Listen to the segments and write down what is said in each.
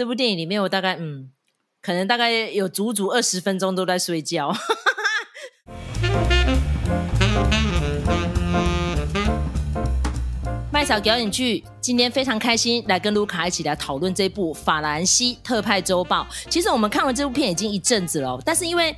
这部电影里面，我大概嗯，可能大概有足足二十分钟都在睡觉。麦嫂表演剧，今天非常开心来跟卢卡一起来讨论这部《法兰西特派周报》。其实我们看完这部片已经一阵子了，但是因为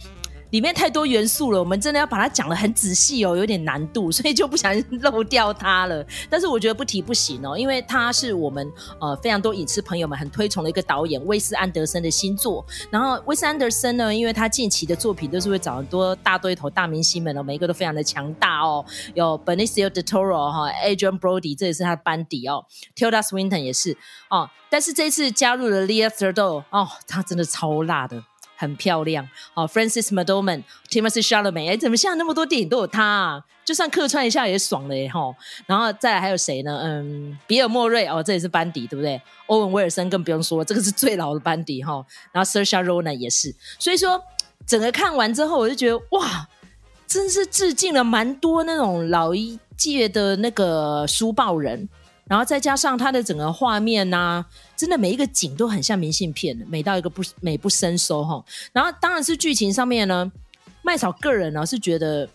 里面太多元素了，我们真的要把它讲得很仔细哦，有点难度，所以就不小心漏掉它了。但是我觉得不提不行哦，因为他是我们呃非常多影视朋友们很推崇的一个导演，威斯安德森的新作。然后威斯安德森呢，因为他近期的作品都是会找很多大对头、大明星们哦，每一个都非常的强大哦。有 Benicio del Toro 哈，Adrian Brody，这也是他的班底哦，Tilda Swinton 也是哦。但是这次加入了 Lia Sordo 哦，他真的超辣的。很漂亮哦，Francis McDormand、Timothée Chalamet，哎，怎么现在那么多电影都有他啊？就算客串一下也爽了耶哈。然后再来还有谁呢？嗯，比尔莫瑞哦，这也是班底对不对？欧文威尔森更不用说，这个是最老的班底哈。然后 Saoirse Ronan 也是，所以说整个看完之后，我就觉得哇，真是致敬了蛮多那种老一届的那个书报人。然后再加上它的整个画面呐、真的每一个景都很像明信片，美到一个不美不胜收哈。然后当然是剧情上面呢，麦草个人呢是觉得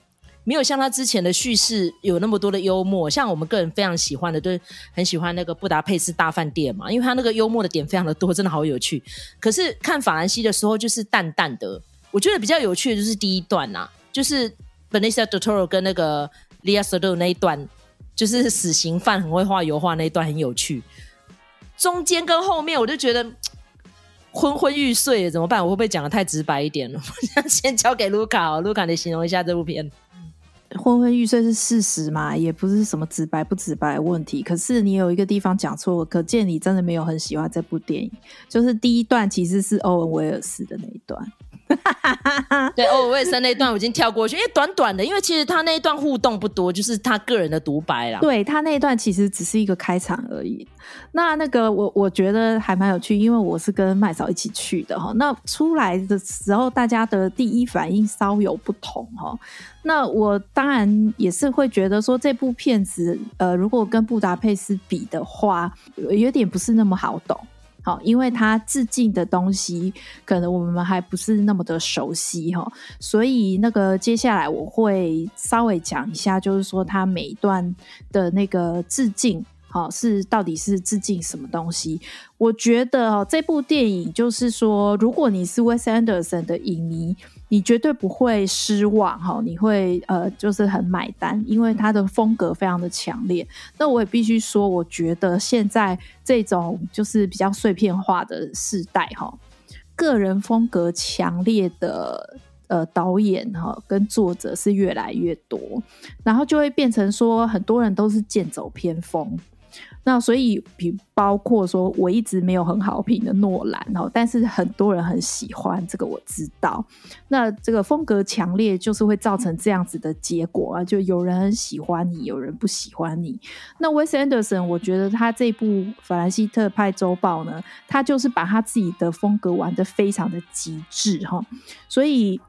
没有像他之前的叙事有那么多的幽默，像我们个人非常喜欢的，都很喜欢那个布达佩斯大饭店嘛，因为他那个幽默的点非常的多，真的好有趣。可是看法兰西的时候就是淡淡的，我觉得比较有趣的就是第一段呐、就是 Benicio del Toro 跟那个 Léa Seydoux 那一段。就是死刑犯很会画油画那一段很有趣，中间跟后面我就觉得昏昏欲睡怎么办？我会不会讲得太直白一点了？我先交给卢卡哦，卢卡你形容一下这部片。昏昏欲睡是事实嘛，也不是什么直白不直白的问题。可是你有一个地方讲错，可见你真的没有很喜欢这部电影。就是第一段其实是欧文威尔斯的那一段。对，欧文威尔森那一段我已经跳过去，因为短短的，因为其实他那一段互动不多，就是他个人的独白啦。对，他那一段其实只是一个开场而已。那那个我我觉得还蛮有趣，因为我是跟麦嫂一起去的哈。那出来的时候，大家的第一反应稍有不同哈。那我当然也是会觉得说，这部片子呃，如果跟布达佩斯比的话，有点不是那么好懂。好，因为他致敬的东西，可能我们还不是那么的熟悉哈，所以那个接下来我会稍微讲一下，就是说他每一段的那个致敬，好，是到底是致敬什么东西？我觉得哦，这部电影就是说，如果你是 Wes Anderson 的影迷。你绝对不会失望哈，你会呃就是很买单，因为他的风格非常的强烈。那我也必须说，我觉得现在这种就是比较碎片化的时代哈，个人风格强烈的呃导演哈跟作者是越来越多，然后就会变成说很多人都是剑走偏锋。那所以，比包括说，我一直没有很好评的诺兰哦，但是很多人很喜欢这个，我知道。那这个风格强烈，就是会造成这样子的结果啊，就有人很喜欢你，有人不喜欢你。那 Wes Anderson，我觉得他这部《法兰西特派周报》呢，他就是把他自己的风格玩得非常的极致哈，所以。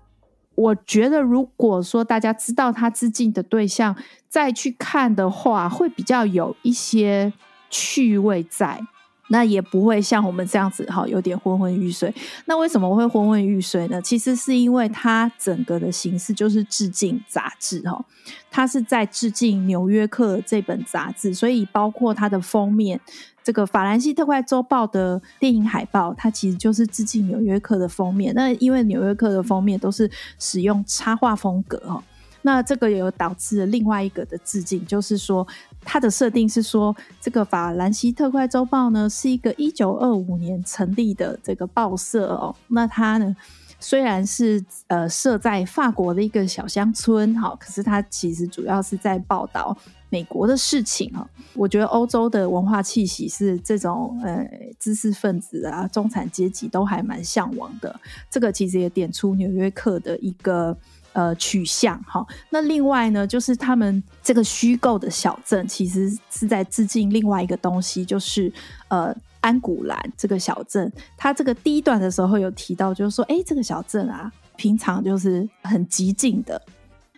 我觉得，如果说大家知道他致敬的对象，再去看的话，会比较有一些趣味在，那也不会像我们这样子哈，有点昏昏欲睡。那为什么会昏昏欲睡呢？其实是因为它整个的形式就是致敬杂志哈，它是在致敬《纽约客》这本杂志，所以包括它的封面。这个法兰西特派周报的电影海报，它其实就是致敬《纽约客》的封面。那因为《纽约客》的封面都是使用插画风格哈，那这个也有导致另外一个的致敬，就是说它的设定是说，这个法兰西特快周报呢是一个一九二五年成立的这个报社哦。那它呢虽然是呃设在法国的一个小乡村，哈，可是它其实主要是在报道。美国的事情哈，我觉得欧洲的文化气息是这种呃知识分子啊、中产阶级都还蛮向往的。这个其实也点出《纽约客》的一个呃取向哈。那另外呢，就是他们这个虚构的小镇，其实是在致敬另外一个东西，就是呃安古兰这个小镇。他这个第一段的时候有提到，就是说，哎，这个小镇啊，平常就是很寂静的，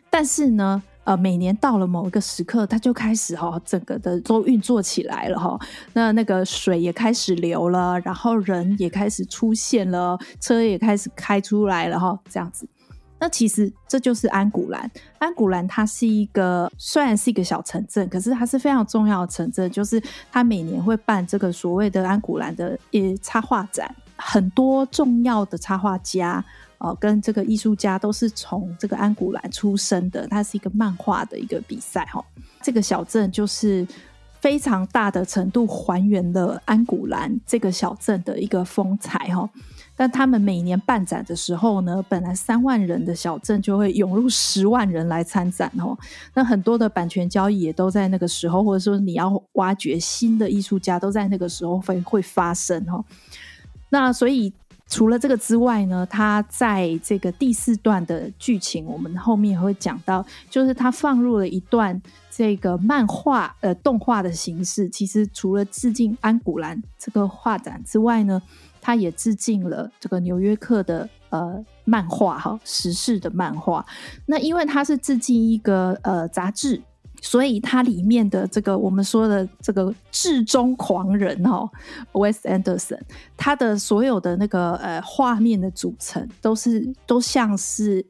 但是呢。呃，每年到了某一个时刻，它就开始哈、哦，整个的都运作起来了哈、那那个水也开始流了，然后人也开始出现了，车也开始开出来了哈、这样子。那其实这就是安古兰。安古兰它是一个虽然是一个小城镇，可是它是非常重要的城镇，就是它每年会办这个所谓的安古兰的呃插画展，很多重要的插画家。哦，跟这个艺术家都是从这个安古兰出生的，它是一个漫画的一个比赛哈。这个小镇就是非常大的程度还原了安古兰这个小镇的一个风采哈。但他们每年办展的时候呢，本来三万人的小镇就会涌入十万人来参展哦。那很多的版权交易也都在那个时候，或者说你要挖掘新的艺术家，都在那个时候会会发生哈。那所以。除了这个之外呢，他在这个第四段的剧情，我们后面会讲到，就是他放入了一段这个漫画呃动画的形式。其实除了致敬安古兰这个画展之外呢，他也致敬了这个纽约客的呃漫画哈时事的漫画。那因为他是致敬一个呃杂志。所以它里面的这个我们说的这个至中狂人哦，Wes Anderson，他的所有的那个呃画面的组成都是都像是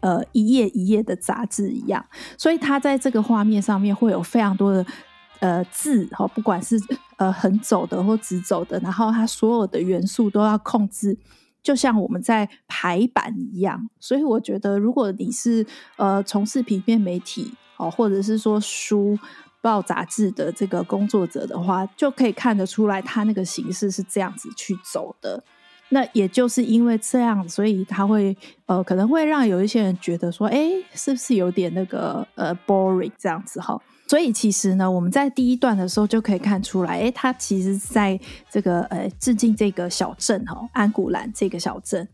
呃一页一页的杂志一样，所以他在这个画面上面会有非常多的呃字哈，不管是呃横走的或直走的，然后它所有的元素都要控制，就像我们在排版一样。所以我觉得，如果你是呃从事平面媒体，哦，或者是说书报杂志的这个工作者的话，就可以看得出来，他那个形式是这样子去走的。那也就是因为这样，所以他会呃，可能会让有一些人觉得说，哎，是不是有点那个呃 boring 这样子哈？所以其实呢，我们在第一段的时候就可以看出来，哎，他其实在这个呃致敬这个小镇哦，安古兰这个小镇。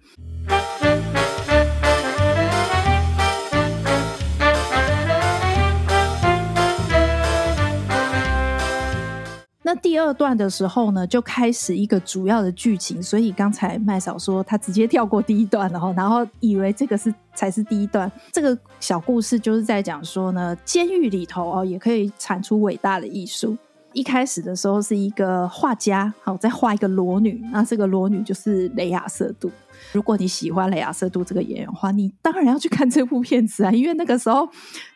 那第二段的时候呢，就开始一个主要的剧情，所以刚才麦嫂说他直接跳过第一段了，然后以为这个是才是第一段。这个小故事就是在讲说呢，监狱里头哦也可以产出伟大的艺术。一开始的时候是一个画家，好在画一个裸女，那这个裸女就是雷亚瑟杜。如果你喜欢雷亚瑟杜这个演员的话，你当然要去看这部片子啊，因为那个时候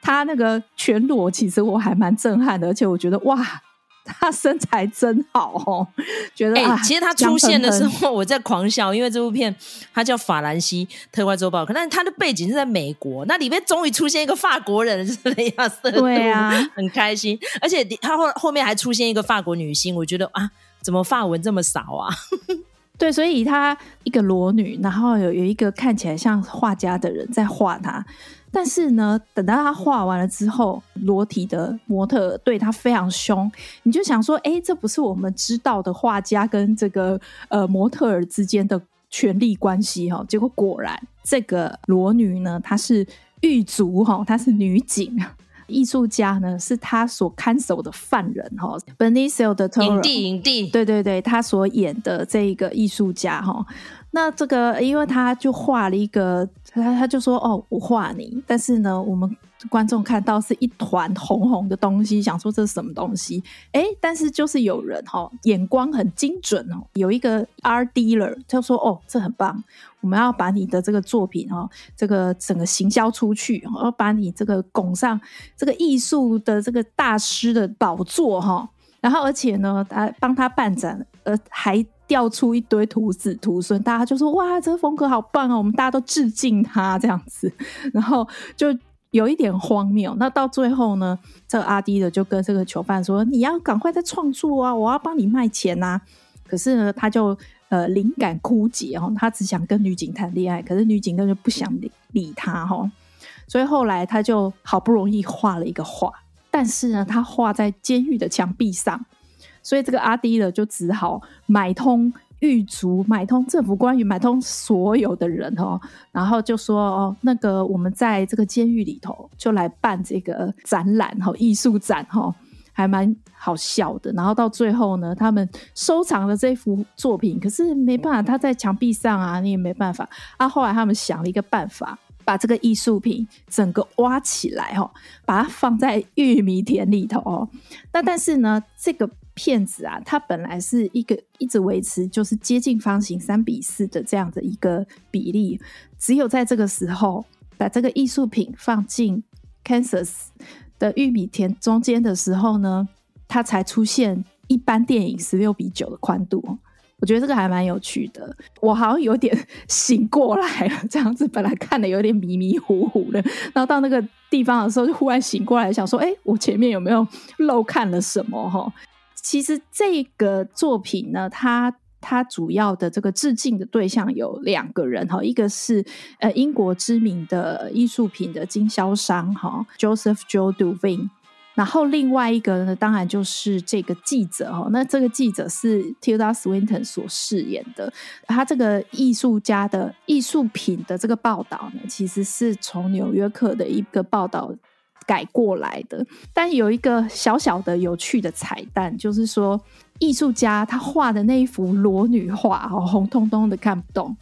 他那个全裸，其实我还蛮震撼的，而且我觉得哇。他身材真好哦，觉得哎、欸，其实他出现的时候我在狂笑，因为这部片它叫《法兰西特快周报》，可但是它的背景是在美国，那里面终于出现一个法国人，是雷亚瑟杜，对啊，很开心，而且他后后面还出现一个法国女星，我觉得啊，怎么法文这么少啊？对，所以她一个裸女，然后有有一个看起来像画家的人在画她。但是呢，等到他画完了之后，裸体的模特对他非常凶，你就想说，哎，这不是我们知道的画家跟这个呃模特儿之间的权力关系哈？结果果然，这个裸女呢，她是狱卒哈，她是女警，艺术家呢是他所看守的犯人哈。Benicio del Toro 影帝，影帝，对对对，他所演的这个艺术家哈。那这个，因为他就画了一个，他他就说哦，我画你，但是呢，我们观众看到是一团红红的东西，想说这是什么东西？哎，但是就是有人哈、哦，眼光很精准哦，有一个 R dealer，就说哦，这很棒，我们要把你的这个作品、哦，这个整个行销出去，要把你这个拱上这个艺术的这个大师的宝座哈、然后而且呢，他帮他办展，呃，还。调出一堆徒子徒孙，大家就说：“哇，这个风格好棒啊！”我们大家都致敬他这样子，然后就有一点荒谬。那到最后呢，这个阿迪的就跟这个囚犯说：“你要赶快再创作啊，我要帮你卖钱呐。”可是呢，他就呃灵感枯竭哦，他只想跟女警谈恋爱，可是女警根本就不想理理他哈。所以后来他就好不容易画了一个画，但是呢，他画在监狱的墙壁上。所以这个阿迪了就只好买通狱卒，买通政府官员，买通所有的人哦，然后就说哦，那个我们在这个监狱里头就来办这个展览哈，艺术展哈，还蛮好笑的。然后到最后呢，他们收藏了这幅作品，可是没办法，他在墙壁上啊，你也没办法。啊，后来他们想了一个办法，把这个艺术品整个挖起来哈，把它放在玉米田里头哦。那但是呢，这个片子啊，它本来是一个一直维持就是接近方形三比四的这样的一个比例，只有在这个时候把这个艺术品放进 Kansas 的玉米田中间的时候呢，它才出现一般电影十六比九的宽度。我觉得这个还蛮有趣的，我好像有点 醒过来了，这样子本来看的有点迷迷糊糊的，然后到那个地方的时候就忽然醒过来，想说，哎，我前面有没有漏看了什么？哈，其实这个作品呢，它它主要的这个致敬的对象有两个人哈，一个是呃英国知名的艺术品的经销商哈，Joseph Joe Duveen 然后另外一个呢，当然就是这个记者哦。那这个记者是 Tilda Swinton 所饰演的。他这个艺术家的艺术品的这个报道呢，其实是从《纽约客》的一个报道改过来的。但有一个小小的有趣的彩蛋，就是说艺术家他画的那一幅裸女画哦，红彤彤的看不懂，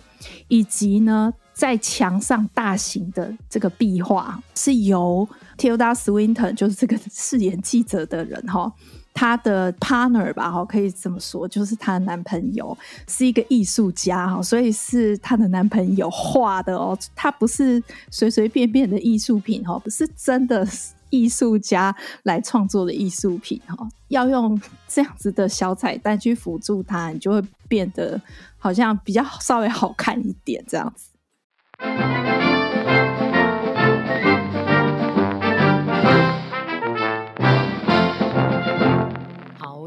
以及呢。在墙上大型的这个壁画是由 Tilda Swinton，就是这个饰演记者的人哈，他的 partner 吧哈，可以这么说，就是她的男朋友是一个艺术家哈，所以是她的男朋友画的哦，他不是随随便便的艺术品哈，不是真的艺术家来创作的艺术品哈，要用这样子的小彩蛋去辅助它，你就会变得好像比较稍微好看一点这样子。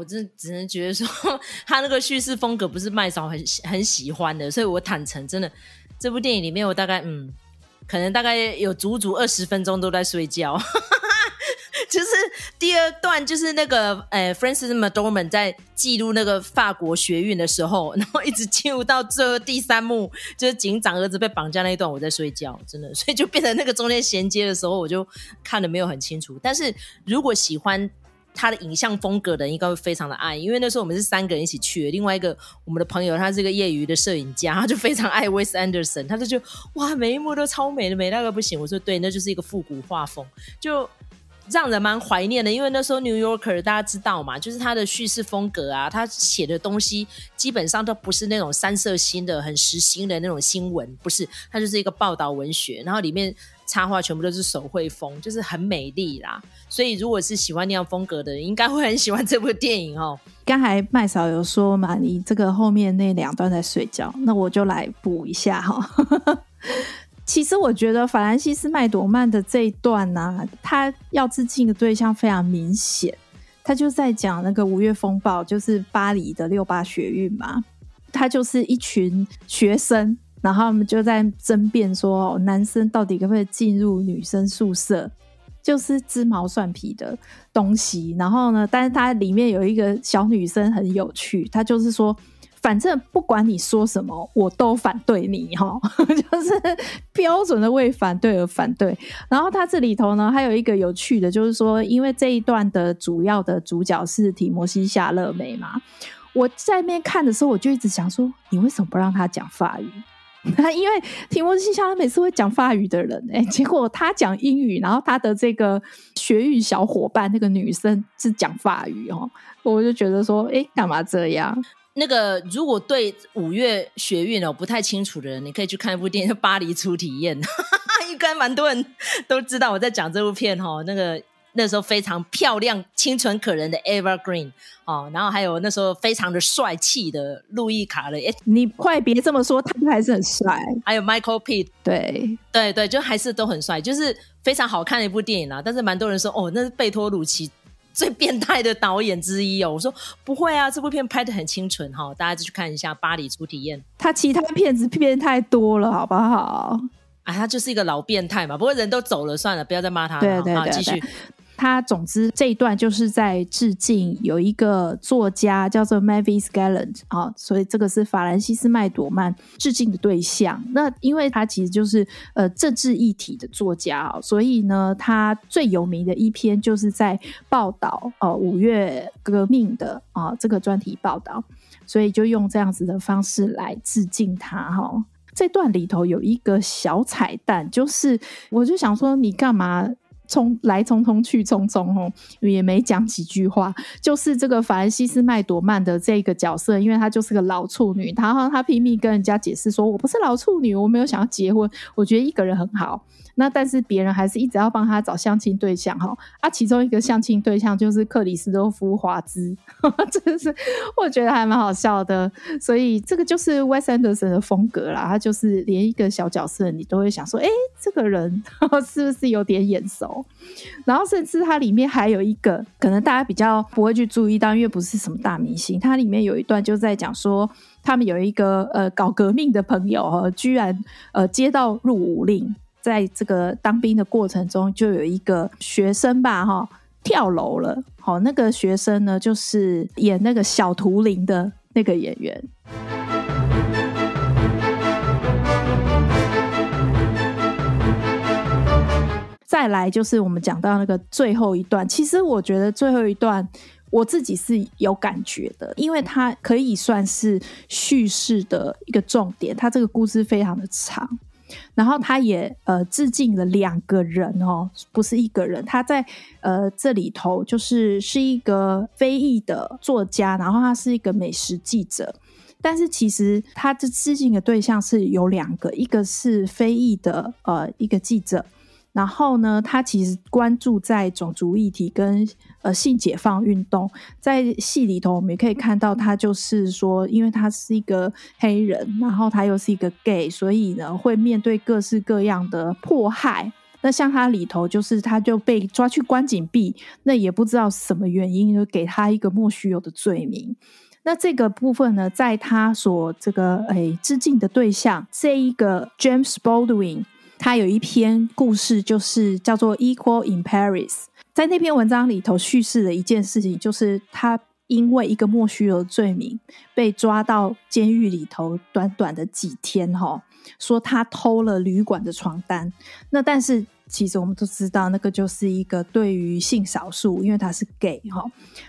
好，我真只能觉得说，他那个叙事风格不是麦嫂很很喜欢的，所以我坦诚，真的这部电影里面，我大概嗯，可能大概有足足二十分钟都在睡觉。就是第二段，就是那个呃 Francis McDormand 在记录那个法国学运的时候，然后一直进入到最后第三幕，就是警长儿子被绑架那一段，我在睡觉，真的，所以就变成那个中间衔接的时候，我就看的没有很清楚。但是如果喜欢他的影像风格的人，应该会非常的爱，因为那时候我们是三个人一起去的。另外一个我们的朋友，他是个业余的摄影家，他就非常爱 Wes Anderson，他就觉得哇，每一幕都超美的，美到个不行。我说对，那就是一个复古画风，就。让人蛮怀念的，因为那时候《New Yorker》大家知道嘛，就是他的叙事风格啊，他写的东西基本上都不是那种三色新的、很实心的那种新闻，不是，它就是一个报道文学，然后里面插画全部都是手绘风，就是很美丽啦。所以如果是喜欢那样风格的人，应该会很喜欢这部电影哦。刚才麦嫂有说嘛，你这个后面那两段在睡觉，那我就来补一下哈、其实我觉得法兰西斯麦朵曼的这一段呢、啊，他要致敬的对象非常明显，他就在讲那个五月风暴，就是巴黎的六八学运嘛。他就是一群学生，然后他们就在争辩说，男生到底可不可以进入女生宿舍，就是鸡毛蒜皮的东西。然后呢，但是他里面有一个小女生很有趣，她就是说。反正不管你说什么，我都反对你哈，就是标准的为反对而反对。然后他这里头呢，还有一个有趣的，就是说，因为这一段的主要的主角是提摩西夏勒梅嘛，我在那边看的时候，我就一直想说，你为什么不让他讲法语？因为提摩西夏勒梅是会讲法语的人哎，结果他讲英语，然后他的这个学语小伙伴那个女生是讲法语哦，我就觉得说，哎，干嘛这样？那个如果对五月学运哦不太清楚的人，你可以去看一部电影《巴黎初体验》，应该蛮多人都知道我在讲这部片哈。那个那时候非常漂亮、清纯可人的 Evergreen 哦，然后还有那时候非常的帅气的路易卡雷。你快别这么说，他还是很帅。还有 Michael Pitt，对对对，就还是都很帅，就是非常好看的一部电影啦。但是蛮多人说哦，那是贝托鲁奇。最变态的导演之一哦，我说不会啊，这部片拍的很清纯哈，大家就去看一下《巴黎初体验》。他其他片子变太多了，好不好？啊，他就是一个老变态嘛。不过人都走了，算了，不要再骂他了。对对对，对，继续。他总之这一段就是在致敬有一个作家叫做 Mavis Gallant 啊，所以这个是法兰西斯麦朵曼致敬的对象。那因为他其实就是呃政治议题的作家啊，所以呢，他最有名的一篇就是在报道呃五月革命的啊这个专题报道，所以就用这样子的方式来致敬他哈。这段里头有一个小彩蛋，就是我就想说，你干嘛？匆来匆匆去匆匆哦，也没讲几句话。就是这个法兰西斯麦朵曼的这个角色，因为她就是个老处女，然后她拼命跟人家解释说：“我不是老处女，我没有想要结婚，我觉得一个人很好。”那但是别人还是一直要帮她找相亲对象哈啊，其中一个相亲对象就是克里斯多夫华兹，真的是我觉得还蛮好笑的。所以这个就是 Wes Anderson 的风格啦，他就是连一个小角色你都会想说，哎、这个人 是不是有点眼熟？然后甚至它里面还有一个可能大家比较不会去注意到，因为不是什么大明星，它里面有一段就在讲说，他们有一个呃搞革命的朋友哈，居然呃接到入伍令。在这个当兵的过程中，就有一个学生吧，哈，跳楼了。好，那个学生呢，就是演那个小图灵的那个演员。再来就是我们讲到那个最后一段，其实我觉得最后一段我自己是有感觉的，因为它可以算是叙事的一个重点。它这个故事非常的长。然后他也呃致敬了两个人哦，不是一个人。他在呃这里头就是是一个非裔的作家，然后他是一个美食记者。但是其实他这致敬的对象是有两个，一个是非裔的呃一个记者。然后呢，他其实关注在种族议题跟呃性解放运动，在戏里头我们也可以看到，他就是说，因为他是一个黑人，然后他又是一个 gay，所以呢会面对各式各样的迫害。那像他里头就是他就被抓去关禁闭，那也不知道什么原因，就给他一个莫须有的罪名。那这个部分呢，在他所这个诶致敬的对象这一个 James Baldwin。他有一篇故事，就是叫做《Equal in Paris》。在那篇文章里头叙事的一件事情，就是他因为一个莫须有的罪名被抓到监狱里头，短短的几天，哈，说他偷了旅馆的床单。那但是。其实我们都知道，那个就是一个对于性少数，因为他是 gay 哈，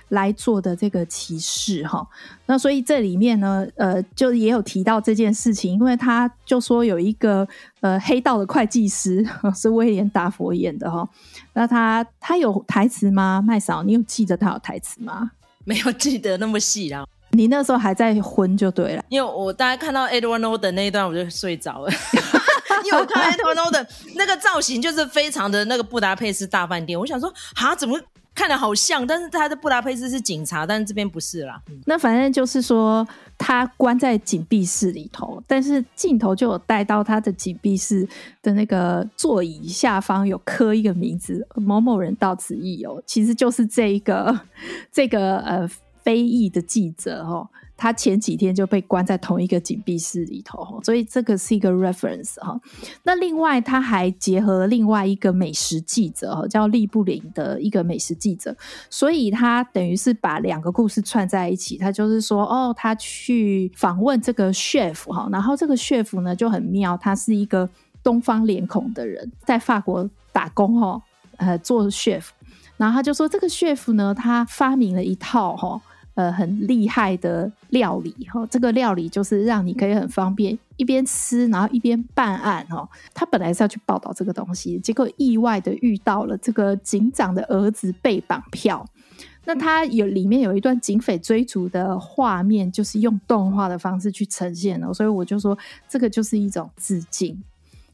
来做的这个歧视哈。那所以这里面呢，呃，就也有提到这件事情，因为他就说有一个呃黑道的会计师 是威廉达佛演的哈。那他他有台词吗？麦嫂，你有记得他有台词吗？没有记得那么细啊。你那时候还在昏就对了，因为我大概看到 Edward Norton 那一段我就睡着了。因为我看 Edward Norton 那个造型就是非常的那个布达佩斯大饭店，我想说啊，怎么看得好像？但是他的布达佩斯是警察，但是这边不是啦。那反正就是说，他关在紧闭室里头，但是镜头就有带到他的紧闭室的那个座椅下方有刻一个名字，某某人到此一游，其实就是这一个 这个呃非裔的记者哦。他前几天就被关在同一个紧闭室里头，所以这个是一个 reference 哈。那另外他还结合了另外一个美食记者哈，叫利布林的一个美食记者，所以他等于是把两个故事串在一起。他就是说，哦，他去访问这个 chef 哈，然后这个 chef 呢就很妙，他是一个东方脸孔的人，在法国打工哈，呃，做 chef，然后他就说这个 chef 呢，他发明了一套哈。呃，很厉害的料理哈，这个料理就是让你可以很方便一边吃，然后一边办案哈。他本来是要去报道这个东西，结果意外的遇到了这个警长的儿子被绑票。那他有里面有一段警匪追逐的画面，就是用动画的方式去呈现了，所以我就说这个就是一种致敬。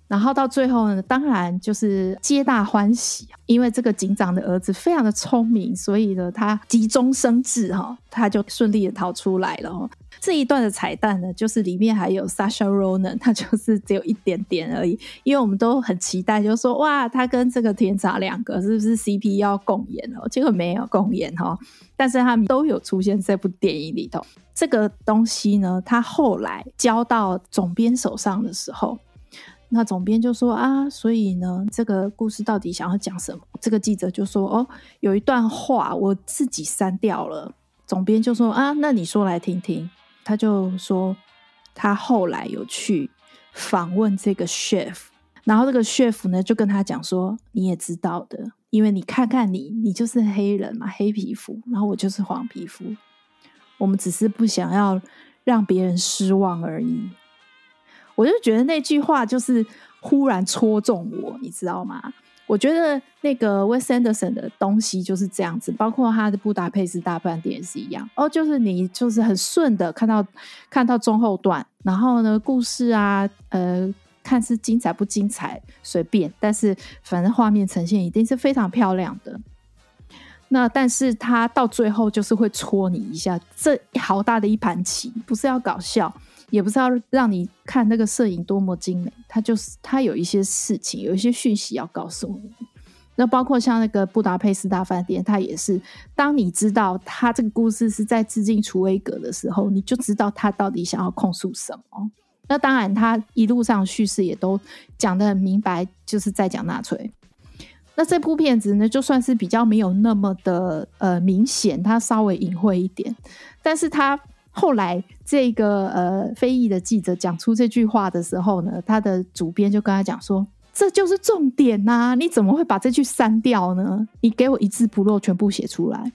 然后到最后呢，当然就是皆大欢喜，因为这个警长的儿子非常的聪明，所以呢，他急中生智哈，他就顺利的逃出来了。这一段的彩蛋呢，就是里面还有 Sasha Ronan，他就是只有一点点而已，因为我们都很期待，就是说哇，他跟这个天才两个是不是 CP 要共演哦？结果没有共演哈，但是他们都有出现这部电影里头。这个东西呢，他后来交到总编手上的时候。那总编就说啊，所以呢，这个故事到底想要讲什么？这个记者就说哦，有一段话我自己删掉了。总编就说啊，那你说来听听。他就说他后来有去访问这个 chef，然后这个 chef 呢就跟他讲说，你也知道的，因为你看看你，你就是黑人嘛，黑皮肤，然后我就是黄皮肤，我们只是不想要让别人失望而已。我就觉得那句话就是忽然戳中我，你知道吗？我觉得那个 Wes Anderson 的东西就是这样子，包括他的《布达佩斯大饭店》也是一样哦，就是你就是很顺的看到看到中后段，然后呢，故事啊，呃，看是精彩不精彩随便，但是反正画面呈现一定是非常漂亮的。那但是他到最后就是会戳你一下，这好大的一盘棋，不是要搞笑。也不是要让你看那个摄影多么精美，它就是它有一些事情，有一些讯息要告诉你。那包括像那个布达佩斯大饭店，它也是，当你知道他这个故事是在致敬楚威格的时候，你就知道他到底想要控诉什么。那当然，他一路上叙事也都讲得很明白，就是在讲纳粹。那这部片子呢，就算是比较没有那么的呃明显，它稍微隐晦一点，但是它。后来，这个呃非议的记者讲出这句话的时候呢，他的主编就跟他讲说：“这就是重点呐、啊，你怎么会把这句删掉呢？你给我一字不漏，全部写出来。”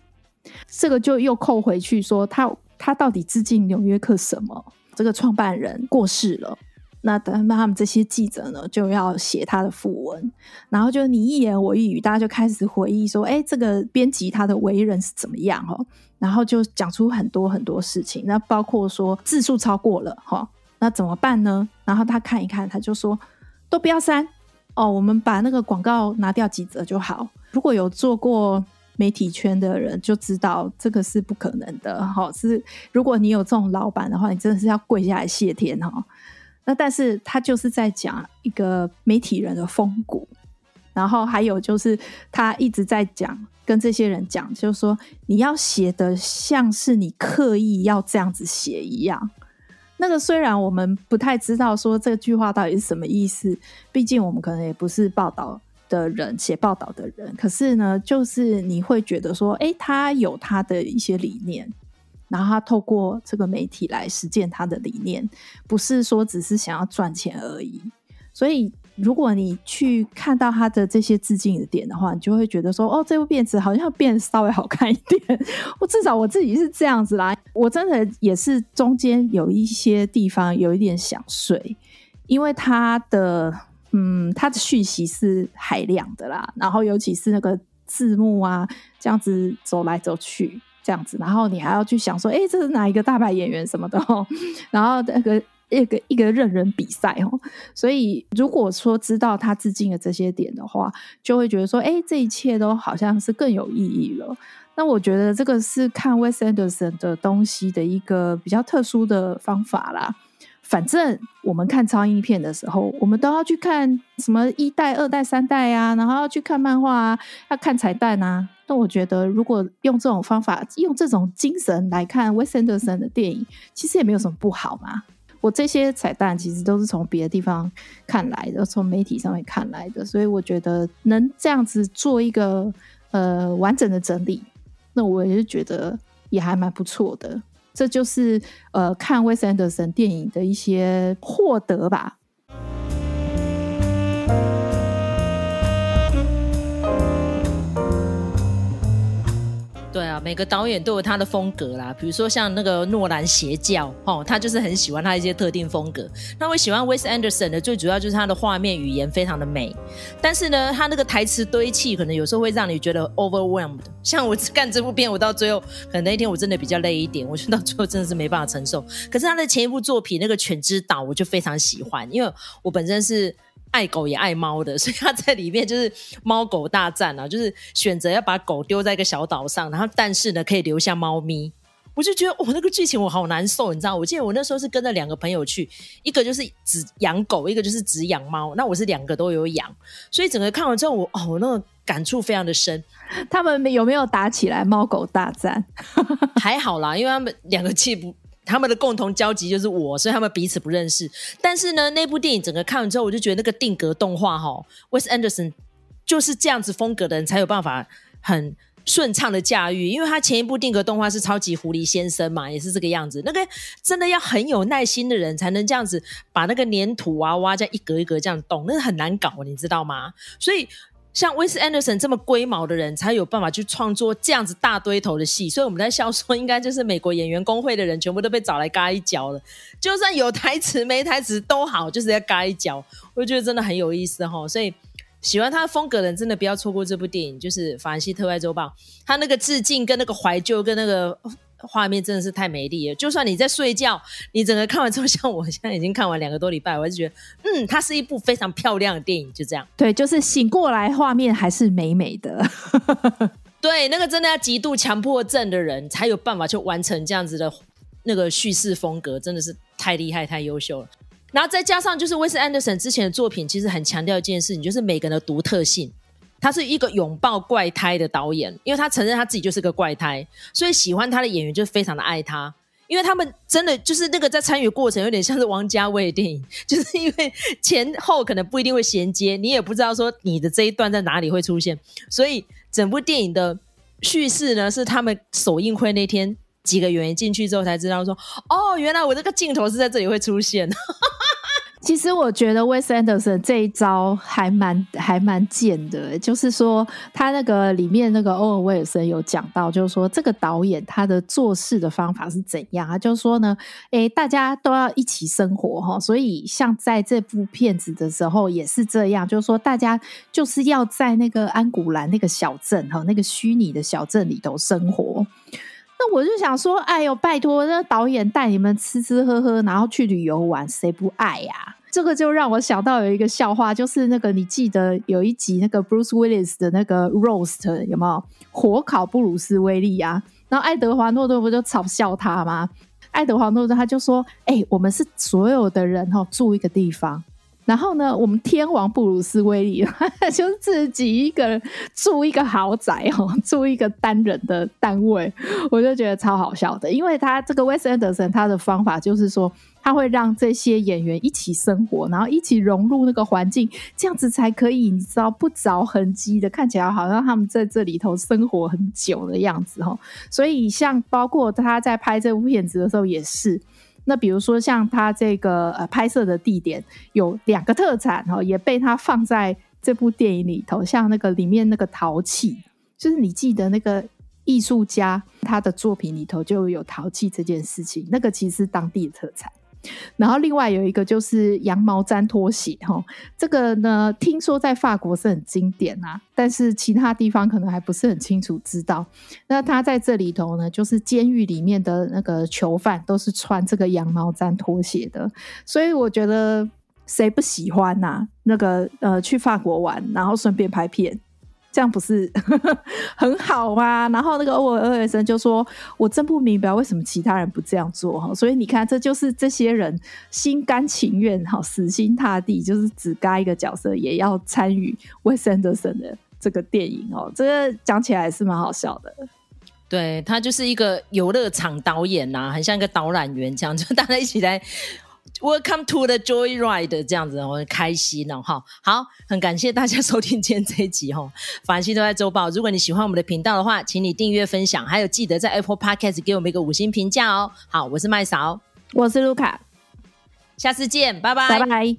这个就又扣回去说他他到底致敬《纽约客》什么？这个创办人过世了。那等他们这些记者呢，就要写他的訃文，然后就你一言我一语，大家就开始回忆说：“哎，这个编辑他的为人是怎么样？”哦，然后就讲出很多很多事情，那包括说字数超过了，哈，那怎么办呢？然后他看一看，他就说：“都不要删哦，我们把那个广告拿掉几折就好。”如果有做过媒体圈的人就知道，这个是不可能的，哈，是如果你有这种老板的话，你真的是要跪下来谢天，哈。但是他就是在讲一个媒体人的风骨，然后还有就是他一直在讲跟这些人讲，就是说你要写的像是你刻意要这样子写一样。那个虽然我们不太知道说这句话到底是什么意思，毕竟我们可能也不是报道的人，写报道的人，可是呢，就是你会觉得说，诶，他有他的一些理念。然后他透过这个媒体来实践他的理念，不是说只是想要赚钱而已。所以，如果你去看到他的这些致敬的点的话，你就会觉得说，哦，这部片子好像变稍微好看一点。我至少我自己是这样子啦。我真的也是中间有一些地方有一点想睡，因为他的嗯，他的讯息是海量的啦。然后尤其是那个字幕啊，这样子走来走去。这样子，然后你还要去想说，哎，这是哪一个大牌演员什么的，然后那个一个一个认人比赛哦，所以如果说知道他致敬的这些点的话，就会觉得说，哎，这一切都好像是更有意义了。那我觉得这个是看 Wes Anderson 的东西的一个比较特殊的方法啦。反正我们看超英片的时候，我们都要去看什么一代、二代、三代啊，然后要去看漫画啊，要看彩蛋啊。那我觉得，如果用这种方法，用这种精神来看 Wes Anderson 的电影，其实也没有什么不好嘛。我这些彩蛋其实都是从别的地方看来的，从媒体上面看来的，所以我觉得能这样子做一个呃完整的整理，那我也是觉得也还蛮不错的。这就是呃看 Wes Anderson 电影的一些获得吧。每个导演都有他的风格啦。比如说像那个诺兰邪教，哦，他就是很喜欢他一些特定风格。那我喜欢 Wes Anderson 的，最主要就是他的画面语言非常的美。但是呢，他那个台词堆砌，可能有时候会让你觉得 overwhelmed。像我干这部片，我到最后，可能那一天我真的比较累一点，我觉得到最后真的是没办法承受。可是他的前一部作品那个《犬之岛》，我就非常喜欢，因为我本身是。爱狗也爱猫的，所以他在里面就是猫狗大战啊，就是选择要把狗丢在一个小岛上，然后但是呢可以留下猫咪。我就觉得哦，那个剧情我好难受，你知道？我记得我那时候是跟着两个朋友去，一个就是只养狗，一个就是只养猫。那我是两个都有养，所以整个看完之后，我哦，那个感触非常的深。他们有没有打起来？猫狗大战 还好啦，因为他们两个气不。他们的共同交集就是我，所以他们彼此不认识。但是呢，那部电影整个看完之后，我就觉得那个定格动画哈，Wes Anderson 就是这样子风格的人才有办法很顺畅的驾驭。因为他前一部定格动画是超级狐狸先生嘛，也是这个样子。那个真的要很有耐心的人才能这样子把那个粘土娃娃这样一格一格这样动，那很难搞，你知道吗？所以像威斯安德森这么龟毛的人，才有办法去创作这样子大堆头的戏。所以我们在笑说，应该就是美国演员工会的人全部都被找来嘎一脚了。就算有台词没台词都好，就是要嘎一脚。我觉得真的很有意思哈。所以喜欢他的风格的人，真的不要错过这部电影，就是《法兰西特派周报》。他那个致敬跟那个怀旧跟那个。画面真的是太美丽了，就算你在睡觉，你整个看完之后，像我现在已经看完两个多礼拜，我还是觉得，嗯，它是一部非常漂亮的电影，就这样。对，就是醒过来，画面还是美美的。对，那个真的要极度强迫症的人才有办法去完成这样子的那个叙事风格，真的是太厉害、太优秀了。然后再加上就是威斯安德森之前的作品，其实很强调一件事情，就是每个人的独特性。他是一个拥抱怪胎的导演，因为他承认他自己就是个怪胎，所以喜欢他的演员就非常的爱他。因为他们真的就是那个在参与过程有点像是王家卫的电影，就是因为前后可能不一定会衔接，你也不知道说你的这一段在哪里会出现，所以整部电影的叙事呢是他们首映会那天几个演员进去之后才知道说，哦，原来我这个镜头是在这里会出现。其实我觉得 Wes Anderson 这一招还蛮还蛮贱的，就是说他那个里面那个欧文威尔森有讲到，就是说这个导演他的做事的方法是怎样啊？就是说呢，诶，大家都要一起生活哈，所以像在这部片子的时候也是这样，就是说大家就是要在那个安古兰那个小镇哈，那个虚拟的小镇里头生活。那我就想说，哎呦，拜托，那导演带你们吃吃喝喝，然后去旅游玩，谁不爱呀、啊？这个就让我想到有一个笑话，就是那个你记得有一集那个 Bruce Willis 的那个 roast 有没有火烤布鲁斯威利啊？然后爱德华诺顿不就嘲笑他吗？爱德华诺顿他就说：“哎、我们是所有的人哈，住一个地方。”然后呢，我们天王布鲁斯威利 就自己一个人住一个豪宅哦，住一个单人的单位，我就觉得超好笑的。因为他这个 West Anderson 他的方法就是说，他会让这些演员一起生活，然后一起融入那个环境，这样子才可以，你知道不着痕迹的看起来好像他们在这里头生活很久的样子哈。所以像包括他在拍这部片子的时候也是。那比如说像他这个呃拍摄的地点有两个特产哈，也被他放在这部电影里头，像那个里面那个陶器，就是你记得那个艺术家他的作品里头就有陶器这件事情，那个其实是当地的特产。然后另外有一个就是羊毛毡拖鞋哈，这个呢听说在法国是很经典啊，但是其他地方可能还不是很清楚知道。那他在这里头呢，就是监狱里面的那个囚犯都是穿这个羊毛毡拖鞋的，所以我觉得谁不喜欢呐、啊？那个呃去法国玩，然后顺便拍片。这样不是 很好吗？然后那个欧文·威尔森就说：“我真不明白为什么其他人不这样做哈。”所以你看，这就是这些人心甘情愿哈，死心塌地，就是只嘎一个角色也要参与威森德森的这个电影哦。这个讲起来是蛮好笑的。对，他就是一个游乐场导演呐、很像一个导览员这样，就大家一起来。Welcome to the Joyride，这样子我很开心哦，哈，好，很感谢大家收听今天这一集哈，法兰西都在周报。如果你喜欢我们的频道的话，请你订阅、分享，还有记得在 Apple Podcast 给我们一个五星评价哦。好，我是麦嫂，我是卢卡，下次见，拜拜，拜拜。